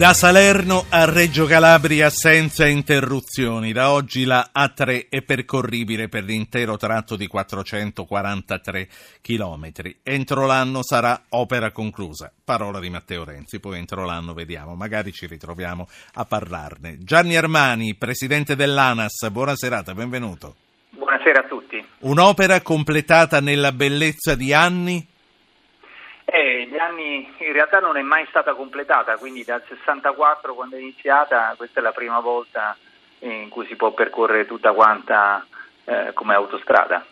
Da Salerno a Reggio Calabria senza interruzioni. Da oggi la A3 è percorribile per l'intero tratto di 443 km. Entro l'anno sarà opera conclusa. Parola di Matteo Renzi. Poi entro l'anno vediamo, magari ci ritroviamo a parlarne. Gianni Armani, presidente dell'ANAS, buona serata, benvenuto. Buonasera a tutti. Un'opera completata nella bellezza di anni? Eh, gli anni in realtà non è mai stata completata, quindi dal 64 quando è iniziata questa è la prima volta in cui si può percorrere tutta quanta eh, come autostrada.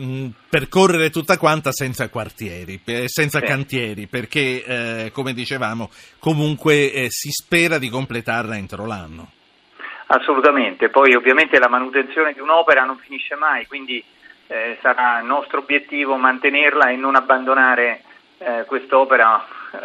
Mm, percorrere tutta quanta senza quartieri, senza sì. cantieri, perché eh, come dicevamo comunque eh, si spera di completarla entro l'anno. Assolutamente, poi ovviamente la manutenzione di un'opera non finisce mai, quindi eh, sarà nostro obiettivo mantenerla e non abbandonare eh, quest'opera eh,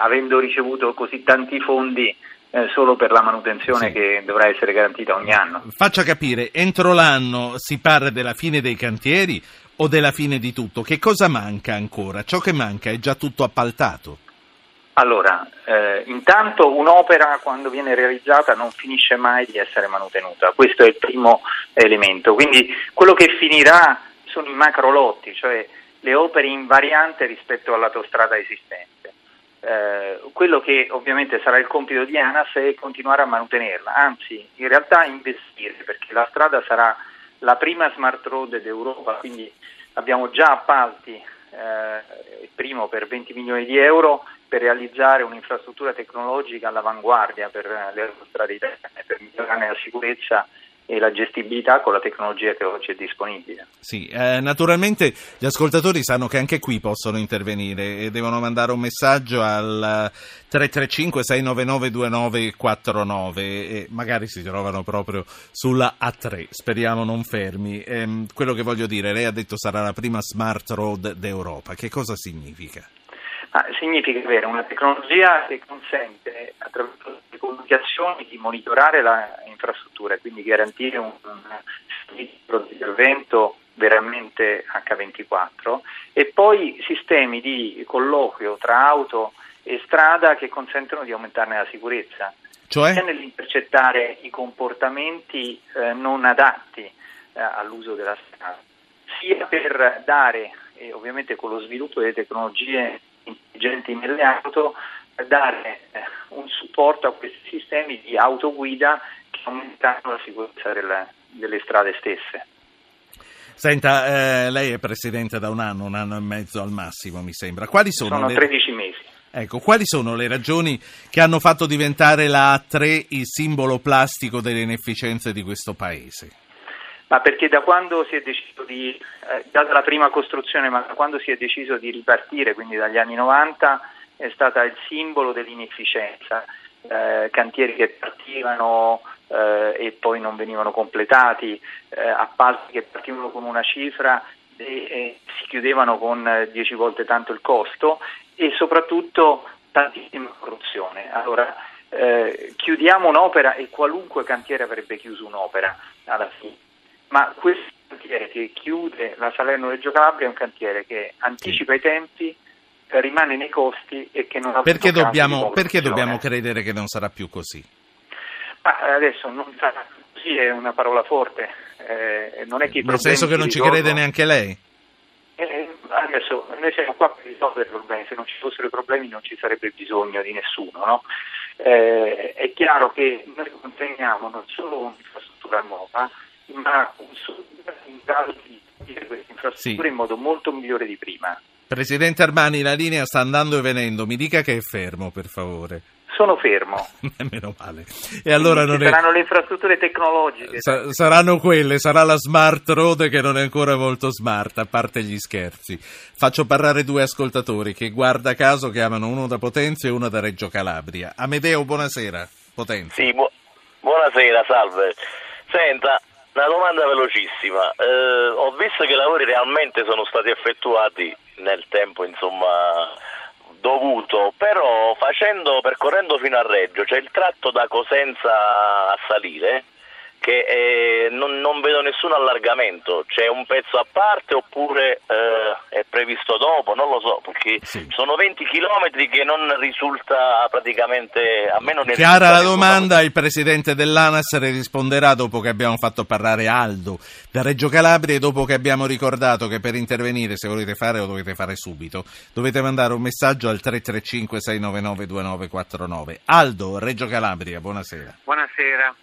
avendo ricevuto così tanti fondi eh, solo per la manutenzione sì. che dovrà essere garantita ogni anno. Faccia capire, entro l'anno si parla della fine dei cantieri o della fine di tutto? Che cosa manca ancora? Ciò che manca è già tutto appaltato? Allora, eh, intanto un'opera quando viene realizzata non finisce mai di essere manutenuta, questo è il primo elemento, quindi quello che finirà sono i macro lotti, cioè le opere in variante rispetto all'autostrada esistente. Eh, quello che ovviamente sarà il compito di ANAS è continuare a mantenerla, anzi in realtà investire perché la strada sarà la prima smart road d'Europa, quindi abbiamo già appalti, eh, primo per 20 milioni di euro per realizzare un'infrastruttura tecnologica all'avanguardia per le autostrade italiane, per migliorare la sicurezza e la gestibilità con la tecnologia che oggi è disponibile. Sì, eh, naturalmente gli ascoltatori sanno che anche qui possono intervenire e devono mandare un messaggio al 335 699 2949 e magari si trovano proprio sulla A3, speriamo non fermi. Eh, quello che voglio dire, lei ha detto sarà la prima smart road d'Europa, che cosa significa? Ah, significa avere una tecnologia che consente attraverso le comunicazioni di monitorare l'infrastruttura e quindi garantire un, un intervento veramente H24 e poi sistemi di colloquio tra auto e strada che consentono di aumentarne la sicurezza, cioè? Sia nell'intercettare i comportamenti eh, non adatti eh, all'uso della strada, sia per dare, e ovviamente con lo sviluppo delle tecnologie intelligenti nelle auto, dare eh, un supporto a questi sistemi di autoguida che aumentano la sicurezza delle, delle strade stesse. Senta, eh, lei è presidente da un anno, un anno e mezzo al massimo, mi sembra. Quali sono, sono le... 13 mesi. Ecco, quali sono le ragioni che hanno fatto diventare la A3 il simbolo plastico delle inefficienze di questo paese? Ma perché da quando si è deciso di, eh, data prima costruzione, ma da quando si è deciso di ripartire, quindi dagli anni 90, è stata il simbolo dell'inefficienza. Eh, cantieri che partivano eh, e poi non venivano completati, eh, appalti che partivano con una cifra e, e si chiudevano con 10 eh, volte tanto il costo e soprattutto tantissima corruzione. Allora, eh, chiudiamo un'opera e qualunque cantiere avrebbe chiuso un'opera alla fine ma questo cantiere che chiude la Salerno-Reggio Calabria è un cantiere che anticipa sì. i tempi, rimane nei costi e che non ha perché dobbiamo, perché dobbiamo credere che non sarà più così? Ma adesso non sarà così, è una parola forte. Eh, non è che Nel senso che non ci crede neanche lei? Eh, adesso noi siamo qua per risolvere i problemi, se non ci fossero i problemi non ci sarebbe bisogno di nessuno. No? Eh, è chiaro che noi consegniamo non solo un'infrastruttura nuova, ma in grado di gestire queste infrastrutture sì. in modo molto migliore di prima. Presidente Armani, la linea sta andando e venendo, mi dica che è fermo, per favore. Sono fermo. Meno male. E allora non saranno è... le infrastrutture tecnologiche. Sa- saranno quelle, sarà la smart road che non è ancora molto smart, a parte gli scherzi. Faccio parlare due ascoltatori che guarda caso chiamano uno da Potenza e uno da Reggio Calabria. Amedeo, buonasera. Potenza. Sì, bu- buonasera, salve. Senta, una domanda velocissima. Eh, ho visto che i lavori realmente sono stati effettuati nel tempo, insomma, dovuto, però facendo, percorrendo fino a Reggio, c'è il tratto da Cosenza a salire che eh, non, non, vedo nessun allargamento, c'è un pezzo a parte oppure eh, è previsto dopo, non lo so, perché sì. sono 20 chilometri che non risulta praticamente, a me non è Chiara la domanda, il Presidente dell'ANAS risponderà dopo che abbiamo fatto parlare Aldo da Reggio Calabria e dopo che abbiamo ricordato che per intervenire, se volete fare lo dovete fare subito, dovete mandare un messaggio al 335 699 2949. Aldo, Reggio Calabria, buonasera. Buonasera.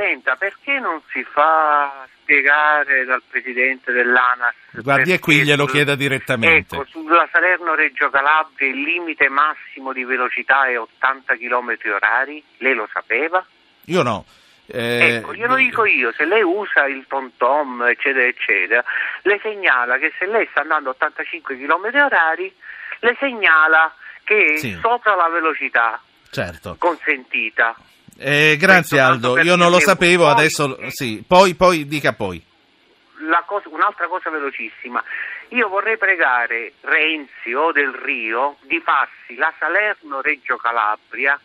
Senta, perché non si fa spiegare dal Presidente dell'ANAS? Guardi, e qui glielo chieda direttamente. Ecco, sulla Salerno-Reggio Calabria il limite massimo di velocità è 80 km orari? Lei lo sapeva? Io no. Eh, ecco, glielo dico io, se lei usa il tom-tom, eccetera, eccetera, le segnala che se lei sta andando a 85 km orari, le segnala che è sì. sopra la velocità certo. consentita. Eh, grazie Aldo, io non lo sapevo, poi, adesso sì, poi, poi dica poi. Cosa, un'altra cosa velocissima, io vorrei pregare Renzi o Del Rio di farsi la Salerno-Reggio Calabria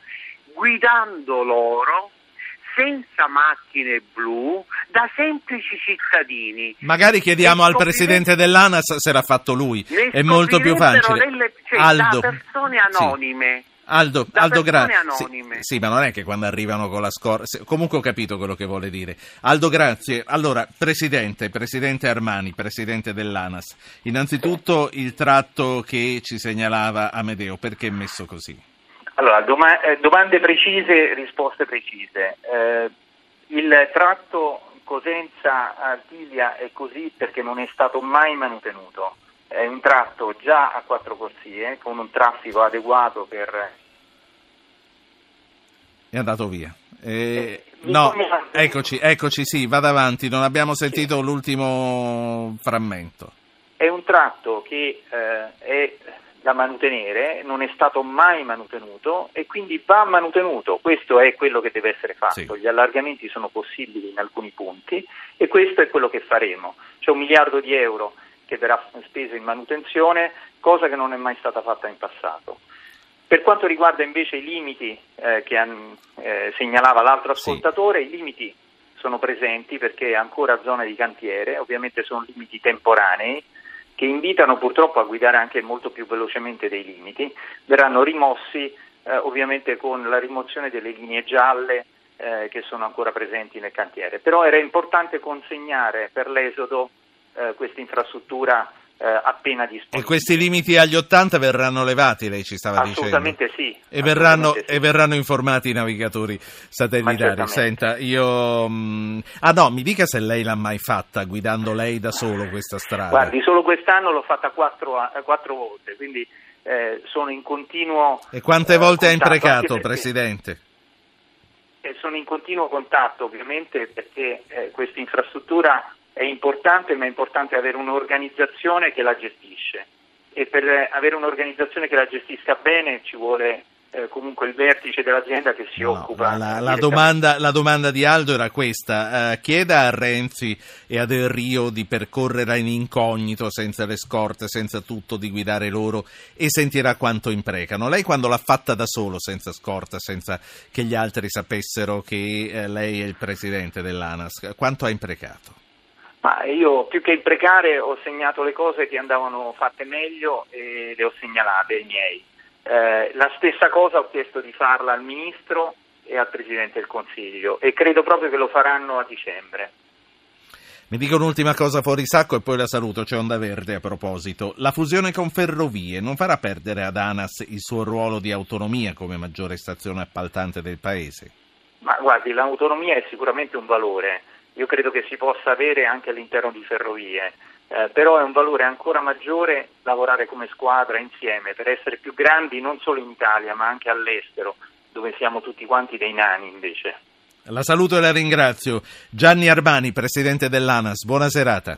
guidando loro senza macchine blu da semplici cittadini. Magari chiediamo al presidente dell'ANAS se l'ha fatto lui, è molto più facile. Delle, cioè, Aldo. Da persone anonime. Sì. Aldo, Aldo grazie. Sì, sì, ma non è che quando arrivano con la scorta. Comunque ho capito quello che vuole dire. Aldo, grazie. Allora, Presidente, Presidente Armani, Presidente dell'ANAS. Innanzitutto il tratto che ci segnalava Amedeo, perché è messo così? Allora, doma- eh, domande precise, risposte precise. Eh, il tratto Cosenza-Artiglia è così perché non è stato mai manutenuto è un tratto già a quattro corsie con un traffico adeguato per... È andato via. Eh, no, eccoci, eccoci, sì, vado avanti, non abbiamo sentito sì. l'ultimo frammento. È un tratto che eh, è da mantenere, non è stato mai manutenuto e quindi va manutenuto, questo è quello che deve essere fatto, sì. gli allargamenti sono possibili in alcuni punti e questo è quello che faremo, c'è un miliardo di euro che verrà speso in manutenzione, cosa che non è mai stata fatta in passato. Per quanto riguarda invece i limiti eh, che eh, segnalava l'altro ascoltatore, sì. i limiti sono presenti perché è ancora zona di cantiere, ovviamente sono limiti temporanei che invitano purtroppo a guidare anche molto più velocemente dei limiti, verranno rimossi eh, ovviamente con la rimozione delle linee gialle eh, che sono ancora presenti nel cantiere. Però era importante consegnare per l'esodo eh, questa infrastruttura eh, appena disponibile. E questi limiti agli 80 verranno levati, lei ci stava assolutamente dicendo? Sì, e, verranno, sì. e verranno informati i navigatori satellitari. Senta, io... Mh... Mm, ah no, mi dica se lei l'ha mai fatta, guidando lei da solo questa strada. Guardi, solo quest'anno l'ho fatta quattro, quattro volte, quindi eh, sono in continuo... E quante volte ha imprecato, Presidente? sono in continuo contatto ovviamente perché eh, questa infrastruttura è importante, ma è importante avere un'organizzazione che la gestisce e per avere un'organizzazione che la gestisca bene ci vuole eh, comunque il vertice dell'azienda che si no, occupa. La, la, domanda, la, domanda, di Aldo era questa, uh, chieda a Renzi e a Del Rio di percorrere in incognito, senza le scorte, senza tutto, di guidare loro e sentirà quanto imprecano. Lei quando l'ha fatta da solo, senza scorta, senza che gli altri sapessero che uh, lei è il presidente dell'ANAS, quanto ha imprecato? Ma io più che imprecare ho segnato le cose che andavano fatte meglio e le ho segnalate ai miei. Eh, la stessa cosa ho chiesto di farla al Ministro e al Presidente del Consiglio e credo proprio che lo faranno a dicembre. Mi dico un'ultima cosa fuori sacco e poi la saluto, c'è Onda Verde a proposito. La fusione con Ferrovie non farà perdere ad ANAS il suo ruolo di autonomia come maggiore stazione appaltante del Paese? Ma guardi, l'autonomia è sicuramente un valore io credo che si possa avere anche all'interno di ferrovie, eh, però è un valore ancora maggiore lavorare come squadra insieme per essere più grandi non solo in Italia ma anche all'estero, dove siamo tutti quanti dei nani invece. La saluto e la ringrazio. Gianni Armani, presidente dell'ANAS, buona serata.